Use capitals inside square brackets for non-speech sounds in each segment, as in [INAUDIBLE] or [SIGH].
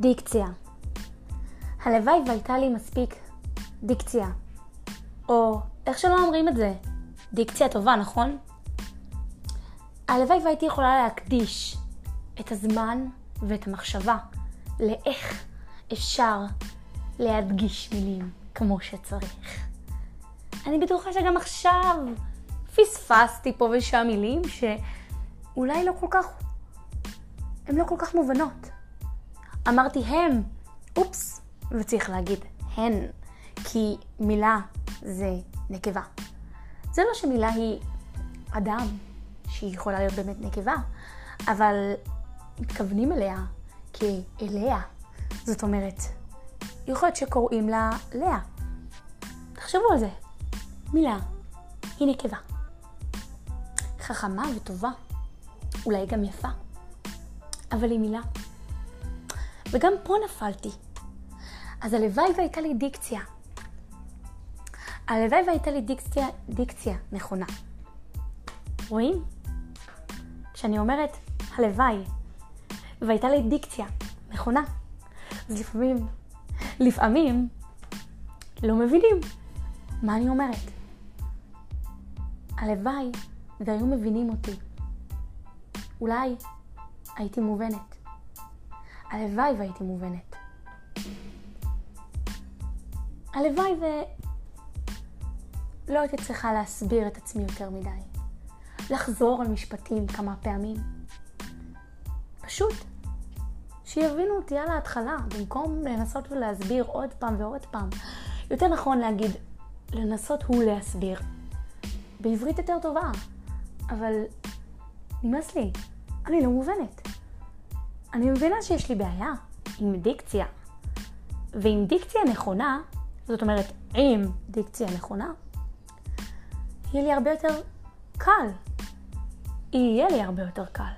דיקציה. הלוואי והייתה לי מספיק דיקציה. או איך שלא אומרים את זה, דיקציה טובה, נכון? הלוואי והייתי יכולה להקדיש את הזמן ואת המחשבה לאיך אפשר להדגיש מילים כמו שצריך. אני בטוחה שגם עכשיו פספסתי פה ושם מילים שאולי לא כל כך, הן לא כל כך מובנות. אמרתי הם, אופס, וצריך להגיד הן, כי מילה זה נקבה. זה לא שמילה היא אדם, שהיא יכולה להיות באמת נקבה, אבל מתכוונים אליה כאליה. זאת אומרת, יכול להיות שקוראים לה לאה. תחשבו על זה. מילה היא נקבה. חכמה וטובה, אולי גם יפה, אבל היא מילה. וגם פה נפלתי. אז הלוואי והייתה לי דיקציה. הלוואי והייתה לי דיקציה, דיקציה נכונה. רואים? כשאני אומרת הלוואי והייתה לי דיקציה נכונה, אז לפעמים, לפעמים לא מבינים מה אני אומרת. הלוואי והיו מבינים אותי. אולי הייתי מובנת. הלוואי והייתי מובנת. הלוואי ולא הייתי צריכה להסביר את עצמי יותר מדי. לחזור על משפטים כמה פעמים. פשוט שיבינו אותי על ההתחלה, במקום לנסות ולהסביר עוד פעם ועוד פעם. יותר נכון להגיד, לנסות הוא להסביר. בעברית יותר טובה, אבל נמאס לי, אני לא מובנת. אני מבינה שיש לי בעיה עם דיקציה, ועם דיקציה נכונה, זאת אומרת עם דיקציה נכונה, יהיה לי הרבה יותר קל. יהיה לי הרבה יותר קל.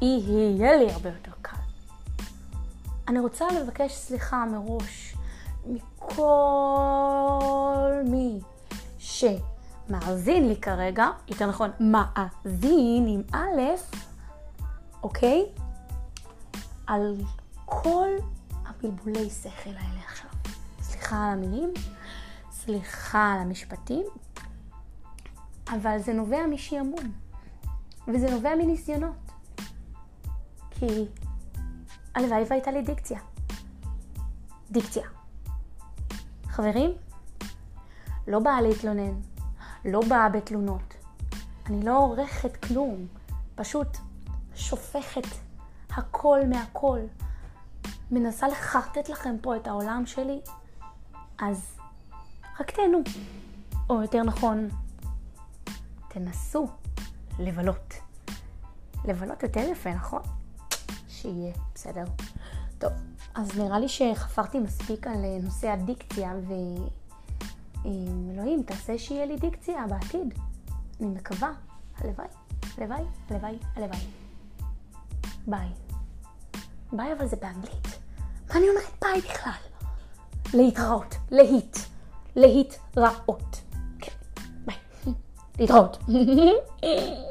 יהיה לי הרבה יותר קל. אני רוצה לבקש סליחה מראש מכל מי שמאזין לי כרגע, יותר נכון, מאזין עם א', אוקיי? על כל הבלבולי שכל האלה עכשיו. סליחה על המילים, סליחה על המשפטים, אבל זה נובע משעמום, וזה נובע מניסיונות. כי הלוואי והייתה לי דיקציה. דיקציה. חברים, לא באה להתלונן, לא באה בתלונות. אני לא עורכת כלום, פשוט שופכת הכל מהכל. מנסה לחרטט לכם פה את העולם שלי, אז רק תהנו. או יותר נכון, תנסו לבלות. לבלות יותר יפה, נכון? שיהיה בסדר. טוב, אז נראה לי שחפרתי מספיק על אה, נושא הדיקציה, ואלוהים, תעשה שיהיה לי דיקציה בעתיד. אני מקווה. הלוואי, הלוואי, הלוואי, הלוואי. ביי. ביי, אבל זה באנגלית. מה אני אומרת ביי בכלל? להתראות, להיט, להתראות. כן, ביי. להתראות. [LAUGHS]